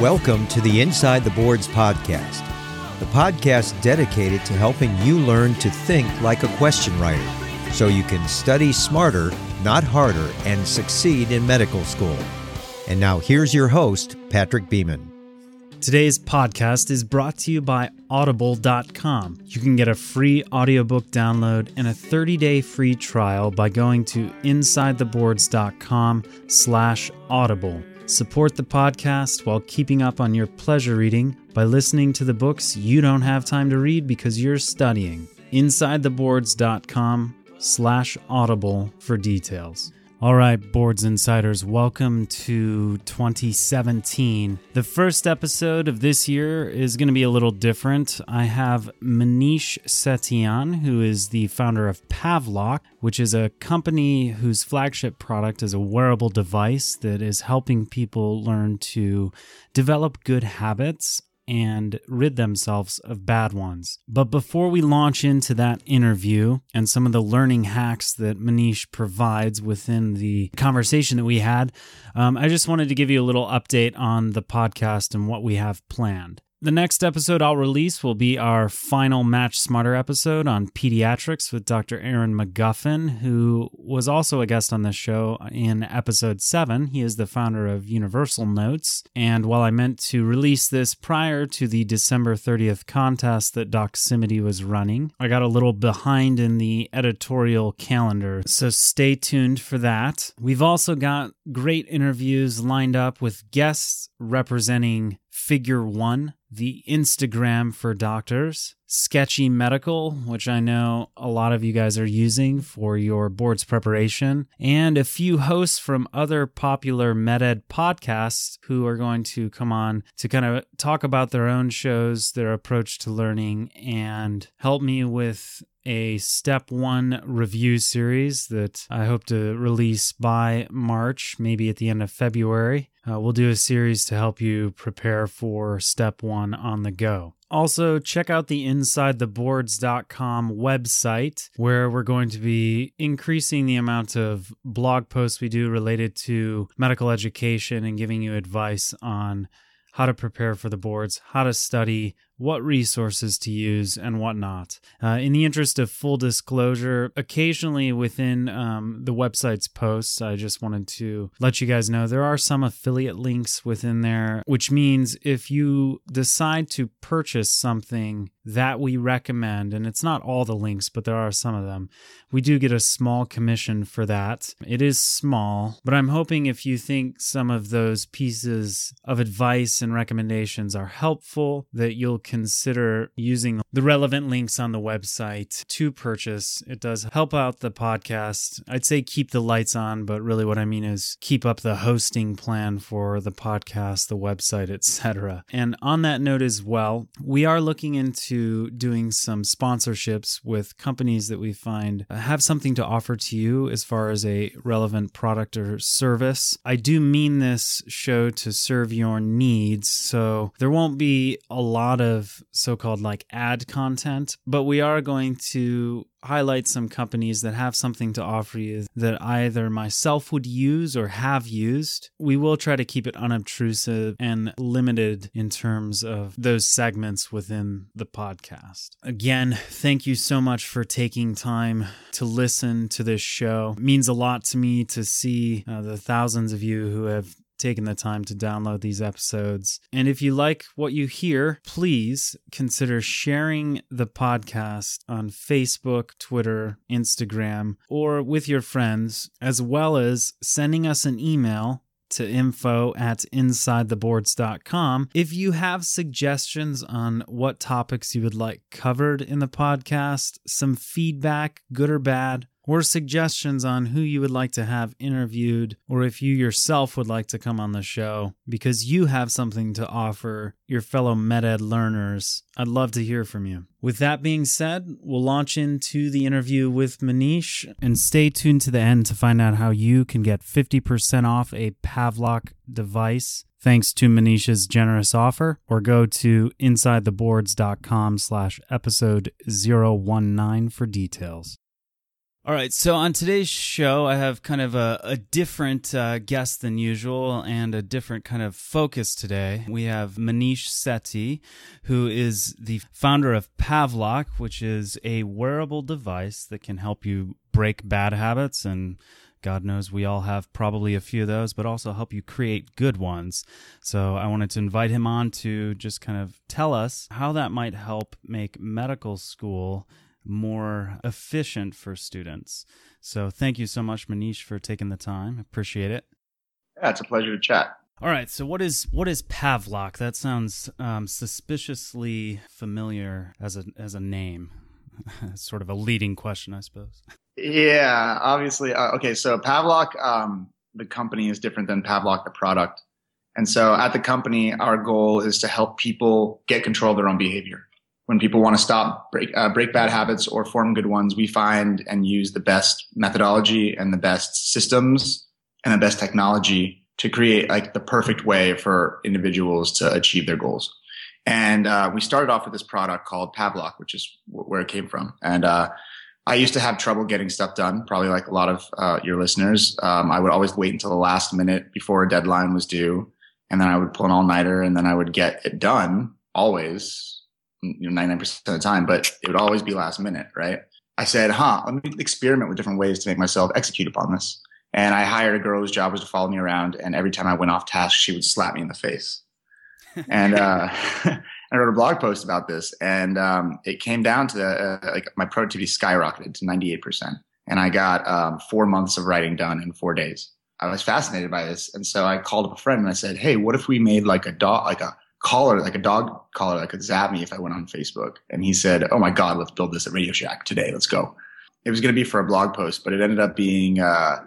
Welcome to the Inside the Boards podcast, the podcast dedicated to helping you learn to think like a question writer so you can study smarter, not harder, and succeed in medical school. And now here's your host, Patrick Beeman. Today's podcast is brought to you by audible.com. You can get a free audiobook download and a 30-day free trial by going to insidetheboards.com slash audible. Support the podcast while keeping up on your pleasure reading by listening to the books you don't have time to read because you're studying. InsideTheBoards.com slash audible for details. All right, Boards Insiders, welcome to 2017. The first episode of this year is going to be a little different. I have Manish Sethi, who is the founder of Pavlok, which is a company whose flagship product is a wearable device that is helping people learn to develop good habits and rid themselves of bad ones. But before we launch into that interview and some of the learning hacks that Manish provides within the conversation that we had, um, I just wanted to give you a little update on the podcast and what we have planned. The next episode I'll release will be our final Match Smarter episode on pediatrics with Dr. Aaron McGuffin, who was also a guest on this show in episode 7. He is the founder of Universal Notes. And while I meant to release this prior to the December 30th contest that Doximity was running, I got a little behind in the editorial calendar. So stay tuned for that. We've also got great interviews lined up with guests representing Figure One, the Instagram for doctors, Sketchy Medical, which I know a lot of you guys are using for your boards preparation, and a few hosts from other popular MedEd podcasts who are going to come on to kind of talk about their own shows, their approach to learning, and help me with a step one review series that I hope to release by March, maybe at the end of February. Uh, we'll do a series to help you prepare for step one on the go. Also, check out the InsideTheBoards.com website where we're going to be increasing the amount of blog posts we do related to medical education and giving you advice on how to prepare for the boards, how to study, what resources to use, and whatnot. Uh, in the interest of full disclosure, occasionally within um, the website's posts, I just wanted to let you guys know there are some affiliate links within there, which means if you decide to purchase something that we recommend, and it's not all the links, but there are some of them, we do get a small commission for that. It is small, but I'm hoping if you think some of those pieces of advice and recommendations are helpful, that you'll consider using the relevant links on the website to purchase. It does help out the podcast. I'd say keep the lights on, but really what I mean is keep up the hosting plan for the podcast, the website, etc. And on that note as well, we are looking into doing some sponsorships with companies that we find uh, have something to offer to you as far as a relevant product or service. I do mean this show to serve your needs, so there won't be a lot of of so called like ad content, but we are going to highlight some companies that have something to offer you that either myself would use or have used. We will try to keep it unobtrusive and limited in terms of those segments within the podcast. Again, thank you so much for taking time to listen to this show. It means a lot to me to see uh, the thousands of you who have taken the time to download these episodes. And if you like what you hear, please consider sharing the podcast on Facebook, Twitter, Instagram, or with your friends, as well as sending us an email to info at insidetheboards.com if you have suggestions on what topics you would like covered in the podcast, some feedback, good or bad, or suggestions on who you would like to have interviewed, or if you yourself would like to come on the show because you have something to offer your fellow MedEd learners, I'd love to hear from you. With that being said, we'll launch into the interview with Manish and stay tuned to the end to find out how you can get 50% off a Pavlok device thanks to Manish's generous offer, or go to insidetheboards.com slash episode 019 for details. All right, so on today's show, I have kind of a, a different uh, guest than usual and a different kind of focus today. We have Manish Sethi, who is the founder of Pavlok, which is a wearable device that can help you break bad habits and God knows we all have probably a few of those, but also help you create good ones. So I wanted to invite him on to just kind of tell us how that might help make medical school more efficient for students. So thank you so much, Manish, for taking the time. Appreciate it. Yeah, it's a pleasure to chat. All right. So what is what is Pavlok? That sounds um, suspiciously familiar as a as a name. sort of a leading question, I suppose. Yeah, obviously. Uh, okay, so Pavlok, um, the company is different than Pavlok, the product. And so at the company, our goal is to help people get control of their own behavior when people want to stop break uh, break bad habits or form good ones, we find and use the best methodology and the best systems and the best technology to create like the perfect way for individuals to achieve their goals. And uh, we started off with this product called Pavlok, which is w- where it came from. And uh, I used to have trouble getting stuff done, probably like a lot of uh, your listeners. Um, I would always wait until the last minute before a deadline was due, and then I would pull an all nighter, and then I would get it done always you know, 99% of the time, but it would always be last minute, right? I said, huh, let me experiment with different ways to make myself execute upon this. And I hired a girl whose job was to follow me around. And every time I went off task, she would slap me in the face. and uh, I wrote a blog post about this. And um, it came down to uh, like my productivity skyrocketed to 98%. And I got um, four months of writing done in four days. I was fascinated by this. And so I called up a friend and I said, hey, what if we made like a dog, like a collar, like a dog collar that could zap me if I went on Facebook. And he said, Oh my God, let's build this at Radio Shack today. Let's go. It was going to be for a blog post, but it ended up being, uh,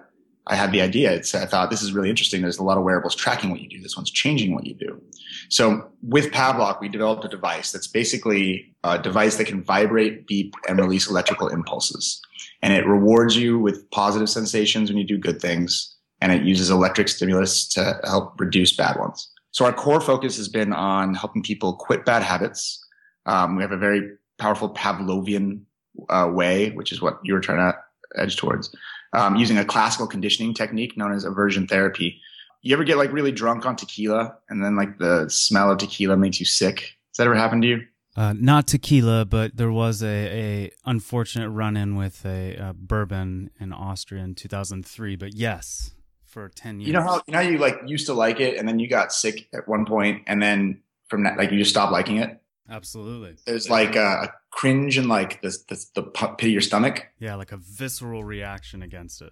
I had the idea. It's, I thought this is really interesting. There's a lot of wearables tracking what you do. This one's changing what you do. So with Pavlok, we developed a device that's basically a device that can vibrate, beep, and release electrical impulses. And it rewards you with positive sensations when you do good things. And it uses electric stimulus to help reduce bad ones. So our core focus has been on helping people quit bad habits. Um, we have a very powerful Pavlovian uh, way, which is what you were trying to edge towards, um, using a classical conditioning technique known as aversion therapy. You ever get like really drunk on tequila and then like the smell of tequila makes you sick? Has that ever happened to you? Uh, not tequila, but there was a, a unfortunate run in with a, a bourbon in Austria in 2003. But yes, for 10 years. You know how you know how you like used to like it and then you got sick at one point and then from that like you just stopped liking it? Absolutely. There's like a, cringe and like this, this the pit of your stomach. Yeah, like a visceral reaction against it.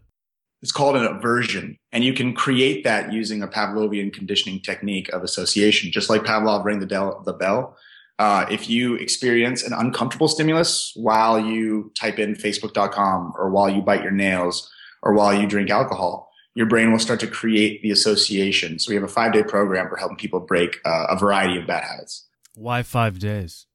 It's called an aversion. And you can create that using a Pavlovian conditioning technique of association, just like Pavlov rang the, del- the bell. Uh, if you experience an uncomfortable stimulus while you type in facebook.com or while you bite your nails or while you drink alcohol, your brain will start to create the association. So we have a five day program for helping people break uh, a variety of bad habits. Why five days?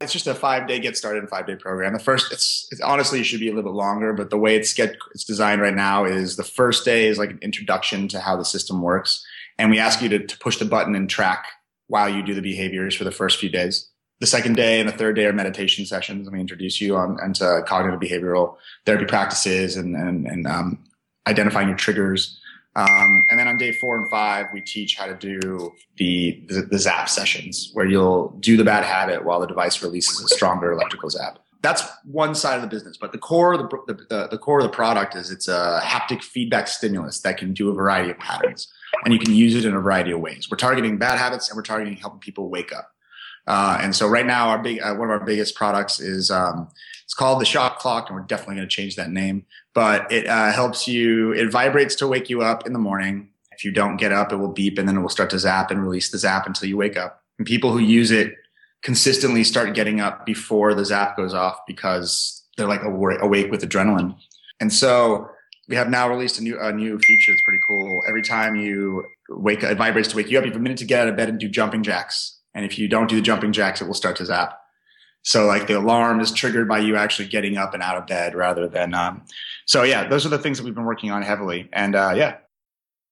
It's just a five day get started in five day program. The first, it's, it's, honestly, it should be a little bit longer, but the way it's get, it's designed right now is the first day is like an introduction to how the system works. And we ask you to, to push the button and track while you do the behaviors for the first few days. the second day and the third day are meditation sessions. and we introduce you on into cognitive behavioral therapy practices and and, and um, identifying your triggers. Um, and then on day four and five, we teach how to do the, the, the zap sessions where you'll do the bad habit while the device releases a stronger electrical zap. That's one side of the business, but the core of the, the, the core of the product is it's a haptic feedback stimulus that can do a variety of patterns, and you can use it in a variety of ways. We're targeting bad habits, and we're targeting helping people wake up. Uh, and so right now, our big uh, one of our biggest products is um, it's called the Shock Clock, and we're definitely going to change that name. But it uh, helps you. It vibrates to wake you up in the morning. If you don't get up, it will beep, and then it will start to zap and release the zap until you wake up. And people who use it consistently start getting up before the zap goes off because they're like awake with adrenaline. And so we have now released a new a new feature that's pretty cool. Every time you wake it vibrates to wake you up. You have a minute to get out of bed and do jumping jacks. And if you don't do the jumping jacks, it will start to zap. So like the alarm is triggered by you actually getting up and out of bed rather than, um, so yeah, those are the things that we've been working on heavily. And, uh, yeah,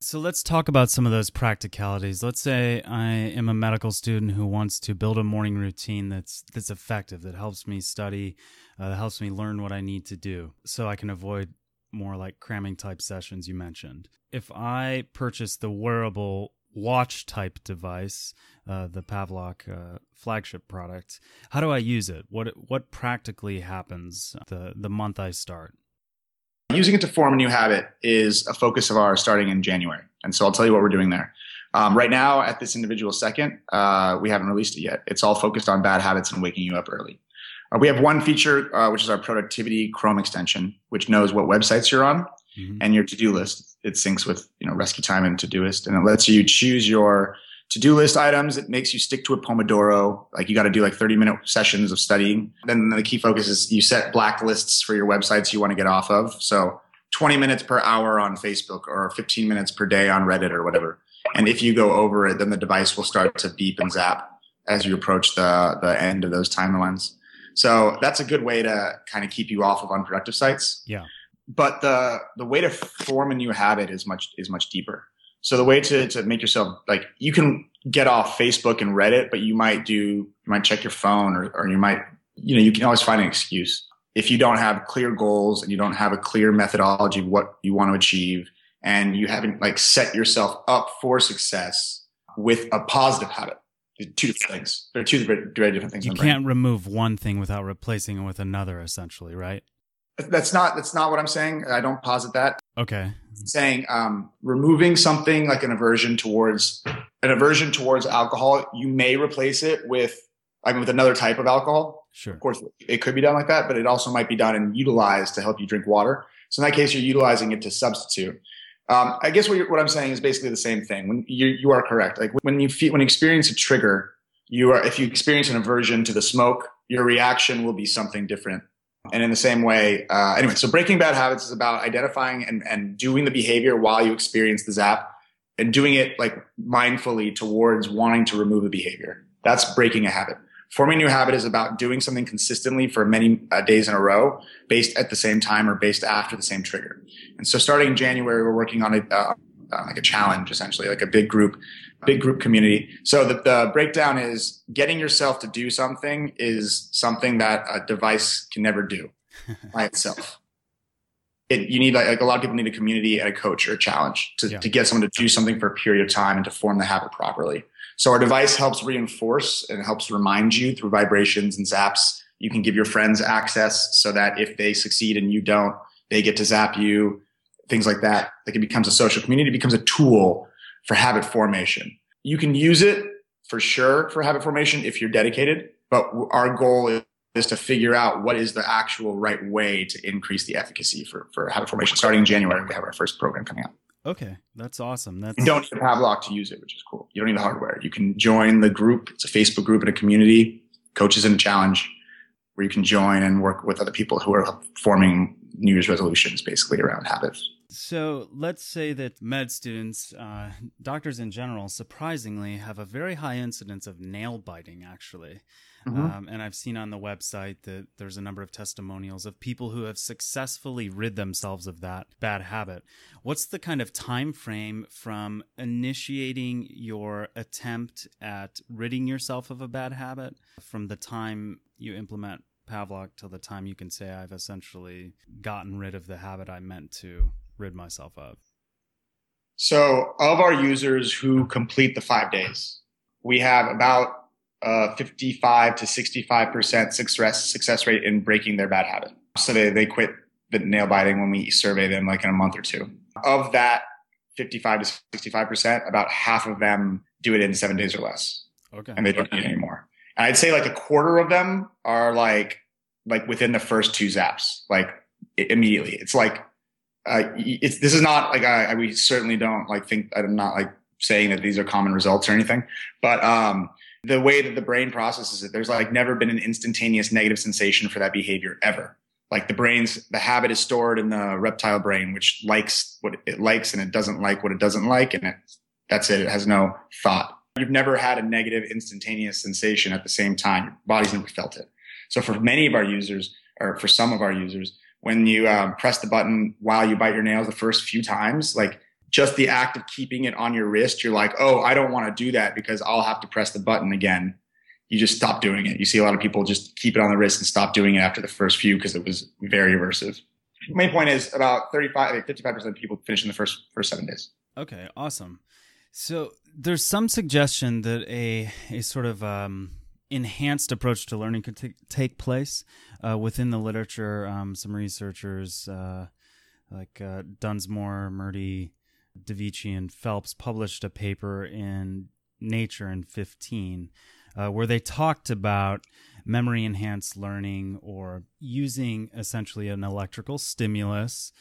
So let's talk about some of those practicalities. Let's say I am a medical student who wants to build a morning routine that's that's effective, that helps me study, uh, that helps me learn what I need to do, so I can avoid more like cramming type sessions you mentioned. If I purchase the wearable watch type device, uh, the Pavlok uh, flagship product, how do I use it? What what practically happens the the month I start? Using it to form a new habit is a focus of ours starting in January. And so I'll tell you what we're doing there. Um, right now, at this individual second, uh, we haven't released it yet. It's all focused on bad habits and waking you up early. Uh, we have one feature, uh, which is our productivity Chrome extension, which knows what websites you're on mm-hmm. and your to-do list. It syncs with you know Rescue Time and Todoist, and it lets you choose your to-do list items. It makes you stick to a Pomodoro. Like you got to do like 30 minute sessions of studying. Then the key focus is you set blacklists for your websites you want to get off of. So 20 minutes per hour on Facebook or 15 minutes per day on Reddit or whatever. And if you go over it, then the device will start to beep and zap as you approach the, the end of those timelines. So that's a good way to kind of keep you off of unproductive sites. Yeah. But the the way to form a new habit is much is much deeper. So the way to, to make yourself like you can get off Facebook and Reddit, but you might do you might check your phone or, or you might you know you can always find an excuse. If you don't have clear goals and you don't have a clear methodology of what you want to achieve and you haven't like set yourself up for success with a positive habit two different things. There are two very, very different things you can't remove one thing without replacing it with another essentially right that's not that's not what i'm saying i don't posit that okay saying um, removing something like an aversion towards an aversion towards alcohol, you may replace it with I mean with another type of alcohol. Sure. Of course, it could be done like that, but it also might be done and utilized to help you drink water. So in that case, you're utilizing it to substitute. Um, I guess what, what, I'm saying is basically the same thing. When you you are correct. Like when you feel, when you experience a trigger, you are if you experience an aversion to the smoke, your reaction will be something different and in the same way, uh, anyway, so breaking bad habits is about identifying and, and doing the behavior while you experience the zap and doing it like mindfully towards wanting to remove the behavior. That's breaking a habit. Forming a new habit is about doing something consistently for many uh, days in a row based at the same time or based after the same trigger. And so starting in January, we're working on a, uh, uh like a challenge essentially, like a big group big group community. So the, the breakdown is getting yourself to do something is something that a device can never do by itself. It, you need like, like, a lot of people need a community and a coach or a challenge to, yeah. to get someone to do something for a period of time and to form the habit properly. So our device helps reinforce and helps remind you through vibrations and zaps. You can give your friends access so that if they succeed and you don't, they get to zap you, things like that. Like it becomes a social community, it becomes a tool for habit formation. You can use it for sure for habit formation if you're dedicated, but our goal is, is to figure out what is the actual right way to increase the efficacy for, for habit formation. Starting in January, we have our first program coming out. Okay, that's awesome. That's you don't need a Pavlok to use it, which is cool. You don't need the hardware. You can join the group. It's a Facebook group and a community. Coaches in a Challenge, where you can join and work with other people who are forming New Year's resolutions basically around habits. So let's say that med students, uh, doctors in general, surprisingly have a very high incidence of nail biting, actually. Mm-hmm. Um, and I've seen on the website that there's a number of testimonials of people who have successfully rid themselves of that bad habit. What's the kind of time frame from initiating your attempt at ridding yourself of a bad habit from the time you implement Pavlok till the time you can say I've essentially gotten rid of the habit I meant to rid myself of? So, of our users who complete the five days, we have about a 55 to 65% success, success rate in breaking their bad habit. So they, they quit the nail biting when we survey them like in a month or two. Of that 55 to 65%, about half of them do it in seven days or less. Okay. And they don't need anymore. And I'd say like a quarter of them are like, like within the first two zaps, like immediately. It's like uh, it's this is not like I, I, we certainly don't like think I'm not like saying that these are common results or anything, but um, the way that the brain processes it, there's like never been an instantaneous negative sensation for that behavior ever. Like the brain's the habit is stored in the reptile brain, which likes what it likes and it doesn't like what it doesn't like, and it, that's it. It has no thought. You've never had a negative instantaneous sensation at the same time. Your body's never felt it. So for many of our users, or for some of our users, when you um, press the button while you bite your nails the first few times, like just the act of keeping it on your wrist, you're like, oh, I don't want to do that because I'll have to press the button again. You just stop doing it. You see a lot of people just keep it on the wrist and stop doing it after the first few because it was very aversive. Main point is about 35, 55% of people finish in the first first seven days. Okay, awesome. So there's some suggestion that a a sort of um, enhanced approach to learning could t- take place uh, within the literature. Um, some researchers uh, like uh, Dunsmoor, Murty, Davachi, and Phelps published a paper in Nature in 15 uh, where they talked about memory enhanced learning or using essentially an electrical stimulus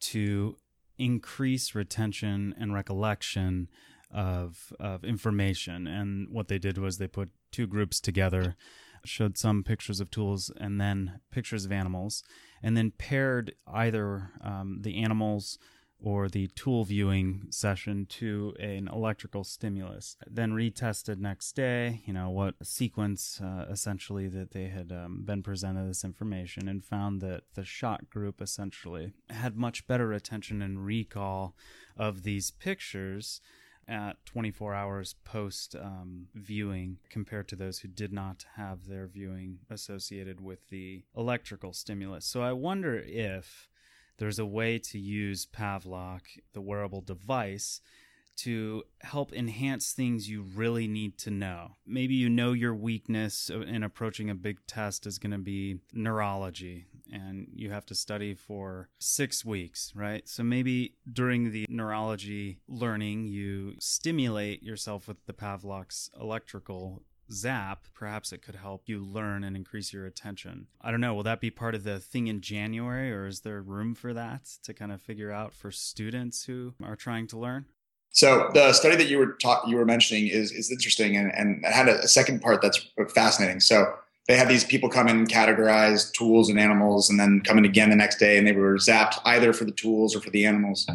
to increase retention and recollection of of information. And what they did was they put two groups together, showed some pictures of tools and then pictures of animals, and then paired either um, the animals or the tool viewing session to an electrical stimulus. Then retested next day, you know, what sequence uh, essentially that they had um, been presented this information and found that the shot group essentially had much better attention and recall of these pictures at 24 hours post um, viewing compared to those who did not have their viewing associated with the electrical stimulus. So I wonder if there's a way to use Pavlok, the wearable device, to help enhance things you really need to know. Maybe you know your weakness in approaching a big test is going to be neurology, and you have to study for six weeks, right? So maybe during the neurology learning, you stimulate yourself with the Pavlok's electrical zap, perhaps it could help you learn and increase your attention. I don't know, will that be part of the thing in January or is there room for that to kind of figure out for students who are trying to learn? So the study that you were ta- you were mentioning is is interesting and, and had a, a second part that's fascinating. So they had these people come and categorize tools and animals and then come in again the next day and they were zapped either for the tools or for the animals.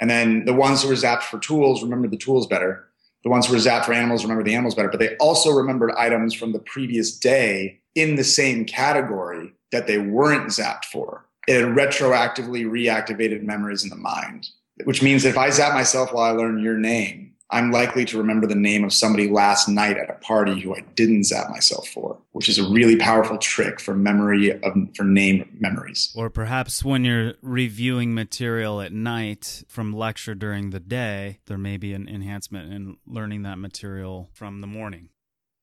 And then the ones who were zapped for tools remembered the tools better. The ones who were zapped for animals remembered the animals better, but they also remembered items from the previous day in the same category that they weren't zapped for. It retroactively reactivated memories in the mind, which means that if I zap myself while I learn your name, I'm likely to remember the name of somebody last night at a party who I didn't zap myself for, which is a really powerful trick for memory of for name memories. Or perhaps when you're reviewing material at night from lecture during the day, there may be an enhancement in learning that material from the morning.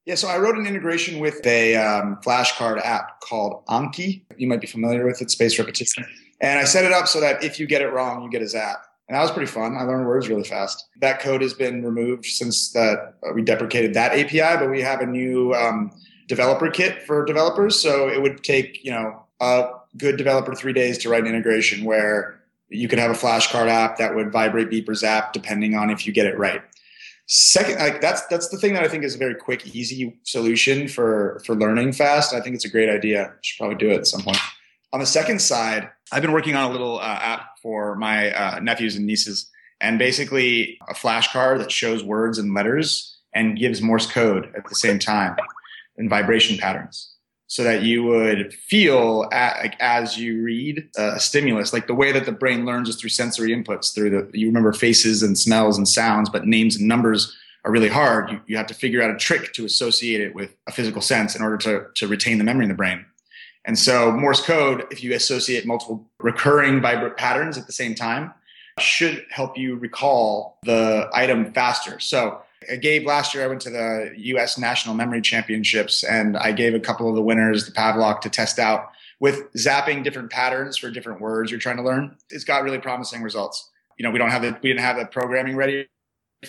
Yeah, so I wrote an integration with a um, flashcard app called Anki. You might be familiar with it, spaced repetition. And I set it up so that if you get it wrong, you get a zap. And that was pretty fun. I learned words really fast. That code has been removed since that uh, we deprecated that API, but we have a new um, developer kit for developers. So it would take, you know, a good developer three days to write an integration where you could have a flashcard app that would vibrate beepers app depending on if you get it right. Second, like that's that's the thing that I think is a very quick, easy solution for for learning fast. I think it's a great idea. Should probably do it at some point. On the second side, I've been working on a little uh, app for my uh, nephews and nieces, and basically a flashcard that shows words and letters and gives Morse code at the same time and vibration patterns so that you would feel at, like, as you read a stimulus, like the way that the brain learns is through sensory inputs, through the, you remember faces and smells and sounds, but names and numbers are really hard. You, you have to figure out a trick to associate it with a physical sense in order to, to retain the memory in the brain. And so Morse code, if you associate multiple recurring vibrant patterns at the same time, should help you recall the item faster. So uh, I gave last year, I went to the US National Memory Championships and I gave a couple of the winners the Pavlok to test out with zapping different patterns for different words you're trying to learn. It's got really promising results. You know, we don't have the, we didn't have the programming ready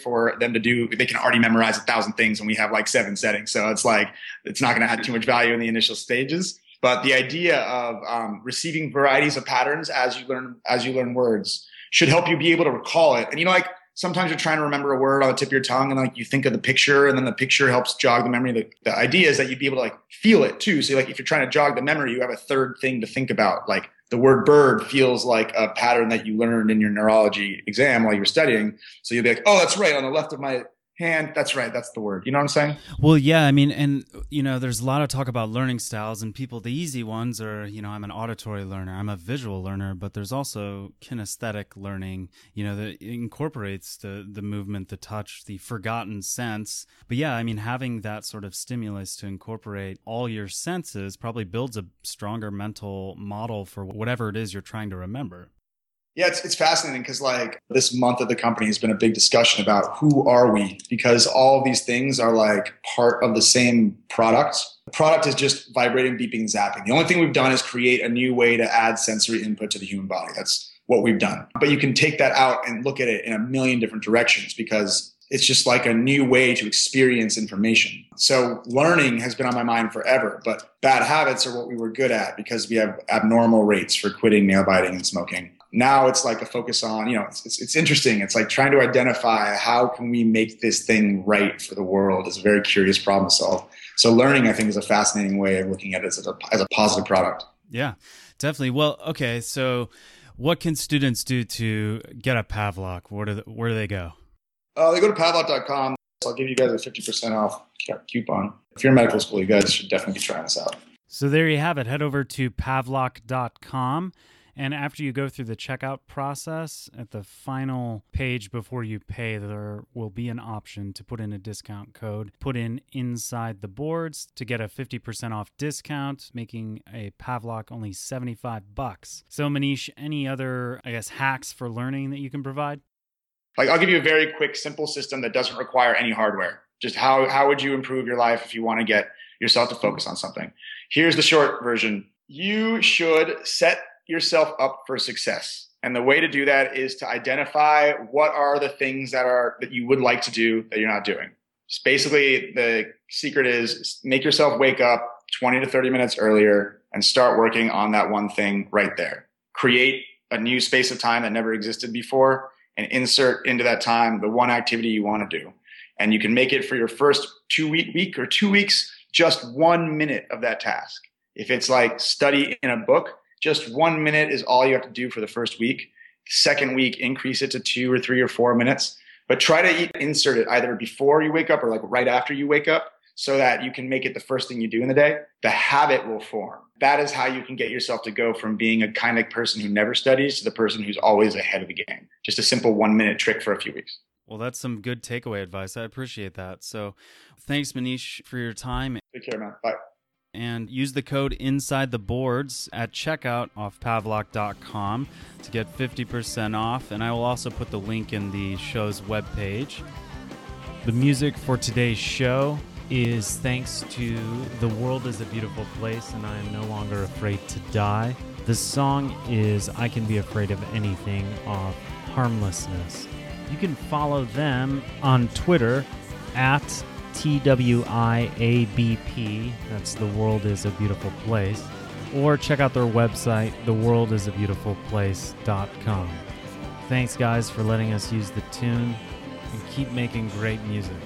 for them to do. They can already memorize a thousand things and we have like seven settings. So it's like, it's not going to add too much value in the initial stages. But the idea of um, receiving varieties of patterns as you learn, as you learn words should help you be able to recall it. And you know, like sometimes you're trying to remember a word on the tip of your tongue and like you think of the picture and then the picture helps jog the memory. The, the idea is that you'd be able to like feel it too. So like if you're trying to jog the memory, you have a third thing to think about. Like the word bird feels like a pattern that you learned in your neurology exam while you were studying. So you'll be like, oh, that's right. On the left of my hand. That's right. That's the word. You know what i'm saying? Well yeah i mean and you know there's a lot of talk about learning styles and people the easy ones are you know i'm an auditory learner i'm a visual learner but there's also kinesthetic learning you know that incorporates the the movement the touch the forgotten sense. But yeah i mean having that sort of stimulus to incorporate all your senses probably builds a stronger mental model for whatever it is you're trying to remember yeah, it's, it's fascinating because like this month at the company has been a big discussion about who are we because all of these things are like part of the same product. The product is just vibrating, beeping, zapping. The only thing we've done is create a new way to add sensory input to the human body. That's what we've done. But you can take that out and look at it in a million different directions because it's just like a new way to experience information. So learning has been on my mind forever, but bad habits are what we were good at because we have abnormal rates for quitting nail biting and smoking now it's like a focus on you know it's, it's, it's, interesting. It's like trying to identify how can we make this thing right for the world is a very curious problem to solve. So learning i think is a fascinating way of looking at it as a, as a positive product. Yeah definitely. Well okay so what can students do to get a pavlok? Where do, where do they go? Uh, they go to pavlok.com i'll give you guys a 50% off coupon. If you're in medical school you guys should definitely be trying this out. So there you have it. Head over to pavlok.com and after you go through the checkout process, at the final page before you pay, there will be an option to put in a discount code. Put in inside the boards to get a 50% off discount, making a Pavlok only 75 bucks. So, Manish, any other, I guess, hacks for learning that you can provide? Like, I'll give you a very quick, simple system that doesn't require any hardware. Just how, how would you improve your life if you want to get yourself to focus on something? Here's the short version. You should set yourself up for success. And the way to do that is to identify what are the things that are that you would like to do that you're not doing. Just basically the secret is make yourself wake up 20 to 30 minutes earlier and start working on that one thing right there. Create a new space of time that never existed before and insert into that time the one activity you want to do. And you can make it for your first two week week or two weeks, just one minute of that task. If it's like study in a book, just one minute is all you have to do for the first week. Second week, increase it to two or three or four minutes. But try to insert it either before you wake up or like right after you wake up so that you can make it the first thing you do in the day. The habit will form. That is how you can get yourself to go from being a kind of person who never studies to the person who's always ahead of the game. Just a simple one minute trick for a few weeks. Well, that's some good takeaway advice. I appreciate that. So thanks, Manish, for your time. Take care, man. Bye and use the code inside the boards at checkout off pavlok.com to get 50% off. And i will also put the link in the show's webpage. The music for today's show is thanks to the world is a beautiful place and i am no longer afraid to die. The song is i can be afraid of anything off harmlessness. You can follow them on twitter at T W I A B P. That's The World is a Beautiful Place. Or check out their website, theworldisabeautifulplace.com. Thanks, guys, for letting us use the tune. and keep making great music.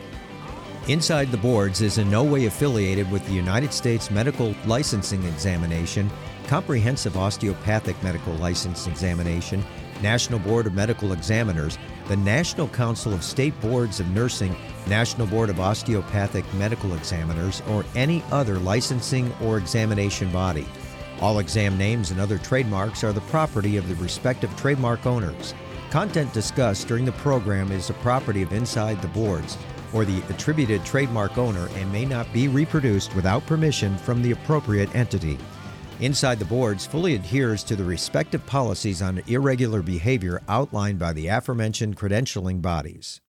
Inside the Boards is in no way affiliated with the United States Medical Licensing Examination, Comprehensive Osteopathic Medical License Examination, National Board of Medical Examiners, the National Council of State Boards of Nursing, National Board of Osteopathic Medical Examiners, or any other licensing or examination body. All exam names and other trademarks are the property of the respective trademark owners. Content discussed during the program is the property of Inside the Boards or the attributed trademark owner and may not be reproduced without permission from the appropriate entity. Inside the Boards fully adheres to the respective policies on irregular behavior outlined by the aforementioned credentialing bodies.